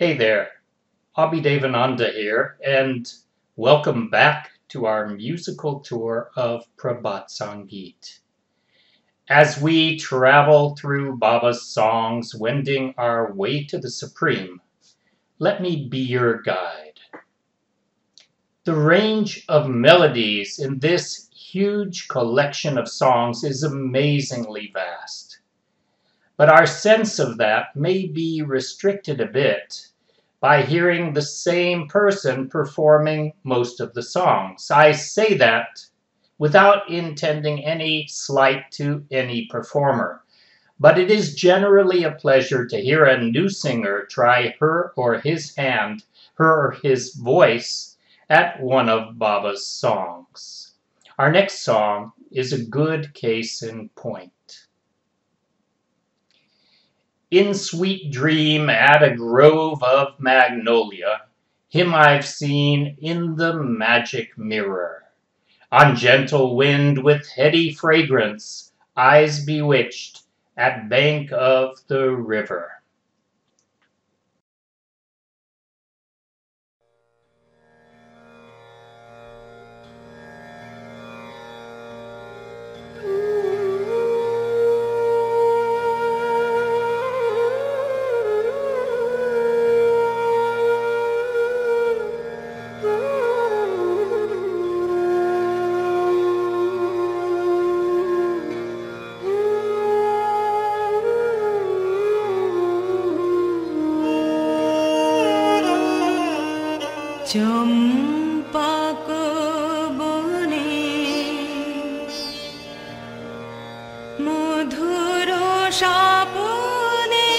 Hey there, Abhi Devananda here, and welcome back to our musical tour of Prabhat Sangeet. As we travel through Baba's songs, wending our way to the Supreme, let me be your guide. The range of melodies in this huge collection of songs is amazingly vast. But our sense of that may be restricted a bit by hearing the same person performing most of the songs. I say that without intending any slight to any performer. But it is generally a pleasure to hear a new singer try her or his hand, her or his voice at one of Baba's songs. Our next song is a good case in point. In sweet dream at a grove of magnolia, him I've seen in the magic mirror. On gentle wind with heady fragrance, eyes bewitched, at bank of the river. চম্পক বনে মধুর সাপনে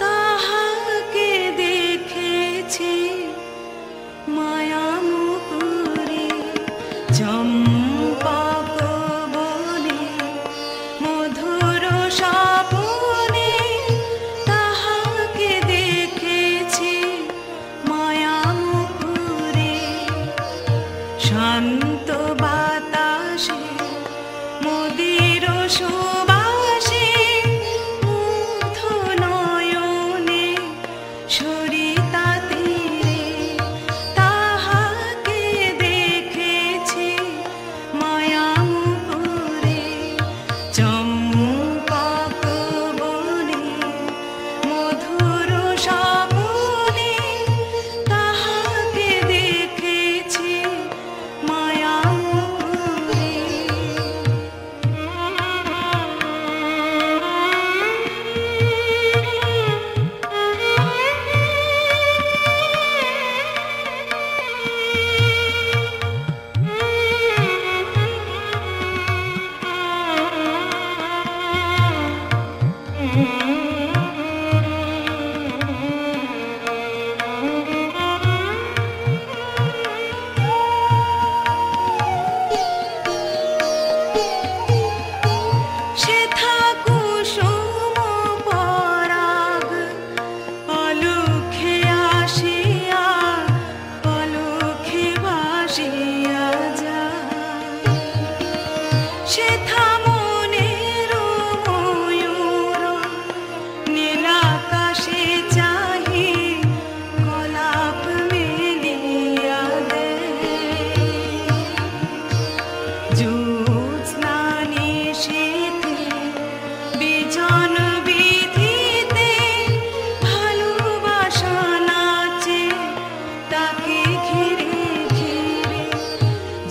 তাহাকে দেখেছি মায়া মুকুরে চম্পক 说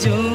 do